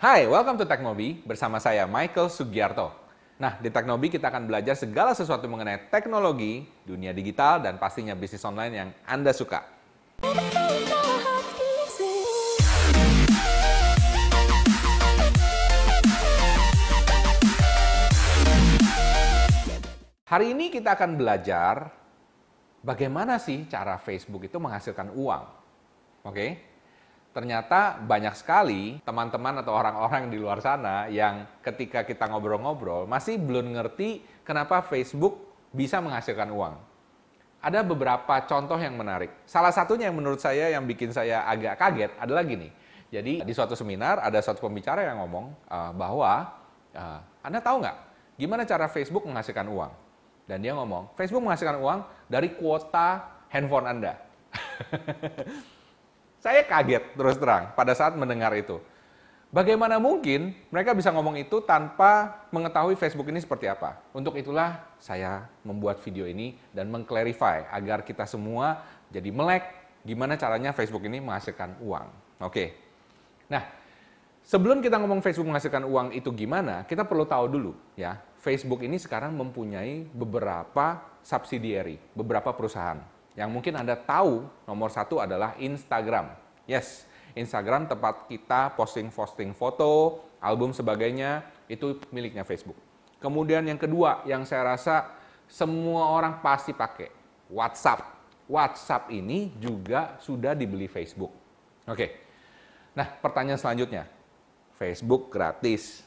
Hai, welcome to Teknobi bersama saya Michael Sugiarto. Nah, di Teknobi kita akan belajar segala sesuatu mengenai teknologi, dunia digital, dan pastinya bisnis online yang Anda suka. Hari ini kita akan belajar bagaimana sih cara Facebook itu menghasilkan uang. Oke? Ternyata banyak sekali teman-teman atau orang-orang di luar sana yang ketika kita ngobrol-ngobrol masih belum ngerti kenapa Facebook bisa menghasilkan uang. Ada beberapa contoh yang menarik. Salah satunya yang menurut saya yang bikin saya agak kaget adalah gini. Jadi di suatu seminar ada suatu pembicara yang ngomong uh, bahwa uh, Anda tahu nggak gimana cara Facebook menghasilkan uang? Dan dia ngomong, Facebook menghasilkan uang dari kuota handphone Anda. Saya kaget terus terang pada saat mendengar itu. Bagaimana mungkin mereka bisa ngomong itu tanpa mengetahui Facebook ini seperti apa? Untuk itulah saya membuat video ini dan mengclarify agar kita semua jadi melek gimana caranya Facebook ini menghasilkan uang. Oke. Nah, sebelum kita ngomong Facebook menghasilkan uang itu gimana, kita perlu tahu dulu ya Facebook ini sekarang mempunyai beberapa subsidiary, beberapa perusahaan. Yang mungkin Anda tahu nomor satu adalah Instagram. Yes, Instagram tempat kita posting-posting foto, album sebagainya, itu miliknya Facebook. Kemudian yang kedua, yang saya rasa semua orang pasti pakai, WhatsApp. WhatsApp ini juga sudah dibeli Facebook. Oke, nah pertanyaan selanjutnya, Facebook gratis,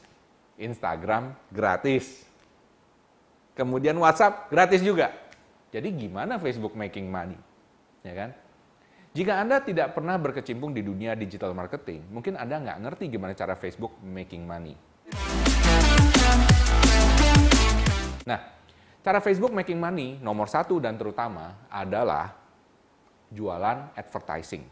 Instagram gratis. Kemudian WhatsApp gratis juga. Jadi gimana Facebook making money? Ya kan? Jika Anda tidak pernah berkecimpung di dunia digital marketing, mungkin Anda nggak ngerti gimana cara Facebook making money. Nah, cara Facebook making money nomor satu dan terutama adalah jualan advertising.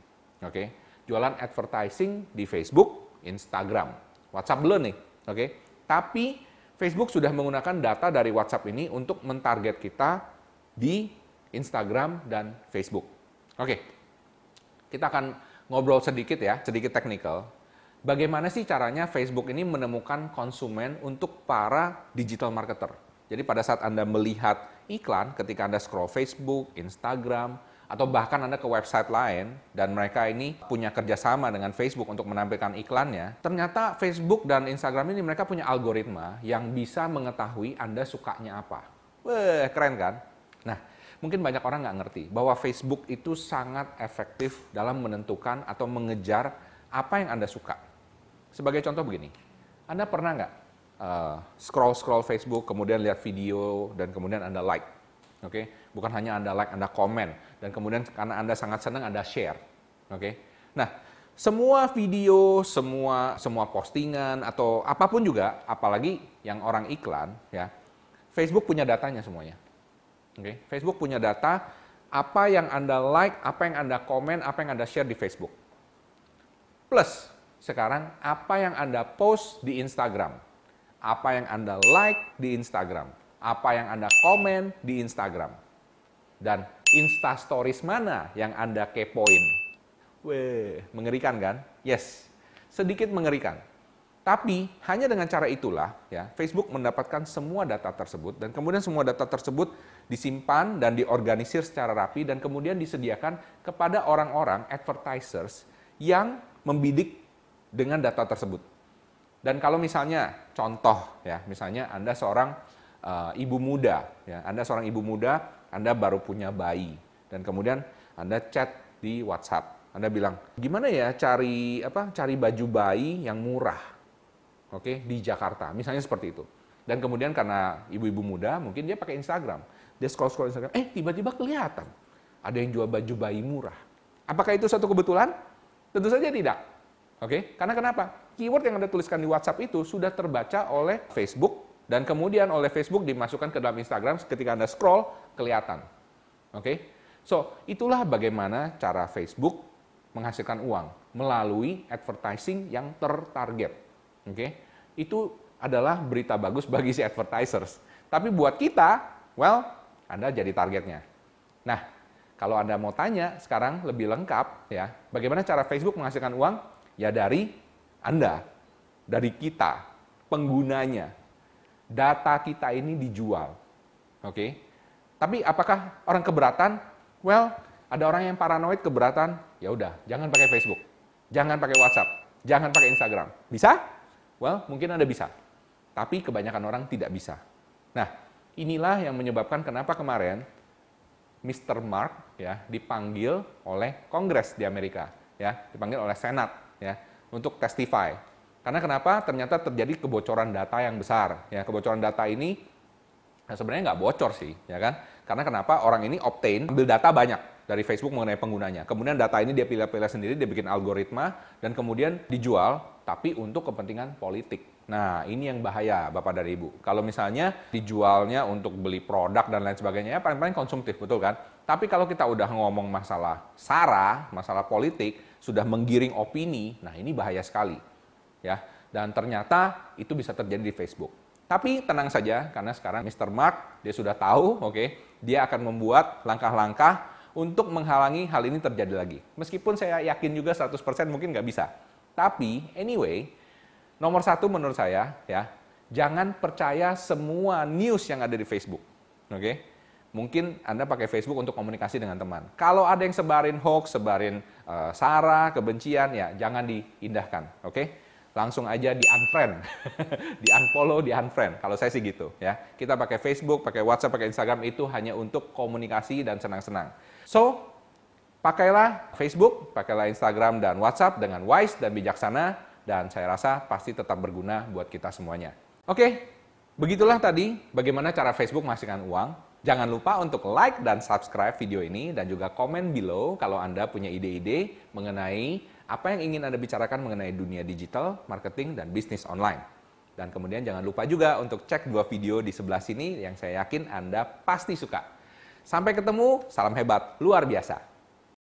Oke, jualan advertising di Facebook, Instagram, WhatsApp belum nih. Oke, tapi Facebook sudah menggunakan data dari WhatsApp ini untuk mentarget kita di Instagram dan Facebook. Oke, kita akan ngobrol sedikit ya, sedikit teknikal. Bagaimana sih caranya Facebook ini menemukan konsumen untuk para digital marketer? Jadi pada saat Anda melihat iklan, ketika Anda scroll Facebook, Instagram, atau bahkan Anda ke website lain dan mereka ini punya kerjasama dengan Facebook untuk menampilkan iklannya, ternyata Facebook dan Instagram ini mereka punya algoritma yang bisa mengetahui Anda sukanya apa. Wah, keren kan? Nah, mungkin banyak orang nggak ngerti bahwa Facebook itu sangat efektif dalam menentukan atau mengejar apa yang Anda suka. Sebagai contoh begini, Anda pernah nggak uh, scroll-scroll Facebook, kemudian lihat video, dan kemudian Anda like? Oke, okay? bukan hanya Anda like, Anda komen, dan kemudian karena Anda sangat senang Anda share. Oke. Okay? Nah, semua video, semua semua postingan atau apa pun juga, apalagi yang orang iklan ya, Facebook punya datanya semuanya. Okay? Facebook punya data apa yang Anda like, apa yang Anda komen, apa yang Anda share di Facebook. Plus, sekarang apa yang Anda post di Instagram, apa yang Anda like di Instagram, apa yang Anda komen di Instagram. Dan Insta Stories mana yang Anda kepoin? Weh, mengerikan kan? Yes, sedikit mengerikan. Tapi hanya dengan cara itulah ya Facebook mendapatkan semua data tersebut dan kemudian semua data tersebut disimpan dan diorganisir secara rapi dan kemudian disediakan kepada orang-orang advertisers yang membidik dengan data tersebut. Dan kalau misalnya contoh ya, misalnya Anda seorang uh, ibu muda, ya, Anda seorang ibu muda, Anda baru punya bayi, dan kemudian Anda chat di WhatsApp, Anda bilang, gimana ya cari apa? Cari baju bayi yang murah, oke, okay, di Jakarta, misalnya seperti itu. Dan kemudian karena ibu-ibu muda, mungkin dia pakai Instagram, dia scroll scroll Instagram, eh tiba-tiba kelihatan ada yang jual baju bayi murah. Apakah itu suatu kebetulan? Tentu saja tidak. Oke, okay? karena kenapa? Keyword yang Anda tuliskan di WhatsApp itu sudah terbaca oleh Facebook dan kemudian oleh Facebook dimasukkan ke dalam Instagram ketika Anda scroll kelihatan. Oke. Okay? So, itulah bagaimana cara Facebook menghasilkan uang melalui advertising yang tertarget. Oke. Okay? Itu adalah berita bagus bagi si advertisers. Tapi buat kita, well, Anda jadi targetnya. Nah, kalau Anda mau tanya sekarang lebih lengkap ya, bagaimana cara Facebook menghasilkan uang? Ya dari Anda. dari kita, penggunanya, data kita ini dijual. Oke. Okay? Tapi apakah orang keberatan? Well, ada orang yang paranoid keberatan, ya udah, jangan pakai Facebook. Jangan pakai WhatsApp, jangan pakai Instagram. Bisa? Well, mungkin Anda bisa. Tapi kebanyakan orang tidak bisa. Nah, inilah yang menyebabkan kenapa kemarin Mr. Mark ya dipanggil oleh Kongres di Amerika, ya, dipanggil oleh Senat ya untuk testify. Karena kenapa? Ternyata terjadi kebocoran data yang besar. Ya, kebocoran data ini Nah, sebenarnya nggak bocor sih, ya kan? Karena kenapa orang ini obtain, ambil data banyak dari Facebook mengenai penggunanya. Kemudian data ini dia pilih-pilih sendiri, dia bikin algoritma, dan kemudian dijual, tapi untuk kepentingan politik. Nah, ini yang bahaya Bapak dan Ibu. Kalau misalnya dijualnya untuk beli produk dan lain sebagainya, ya paling-paling konsumtif, betul kan? Tapi kalau kita udah ngomong masalah SARA, masalah politik, sudah menggiring opini, nah ini bahaya sekali. ya. Dan ternyata itu bisa terjadi di Facebook. Tapi tenang saja, karena sekarang Mr. Mark, dia sudah tahu, oke, okay, dia akan membuat langkah-langkah untuk menghalangi hal ini terjadi lagi. Meskipun saya yakin juga 100% mungkin nggak bisa. Tapi, anyway, nomor satu menurut saya, ya, jangan percaya semua news yang ada di Facebook. Oke? Okay? Mungkin Anda pakai Facebook untuk komunikasi dengan teman. Kalau ada yang sebarin hoax, sebarin uh, sara, kebencian, ya jangan diindahkan. Oke? Okay? langsung aja di unfriend, di unfollow, di unfriend. Kalau saya sih gitu ya. Kita pakai Facebook, pakai WhatsApp, pakai Instagram itu hanya untuk komunikasi dan senang-senang. So, pakailah Facebook, pakailah Instagram dan WhatsApp dengan wise dan bijaksana dan saya rasa pasti tetap berguna buat kita semuanya. Oke, begitulah tadi bagaimana cara Facebook menghasilkan uang. Jangan lupa untuk like dan subscribe video ini dan juga komen below kalau Anda punya ide-ide mengenai apa yang ingin Anda bicarakan mengenai dunia digital, marketing, dan bisnis online. Dan kemudian jangan lupa juga untuk cek dua video di sebelah sini yang saya yakin Anda pasti suka. Sampai ketemu, salam hebat, luar biasa.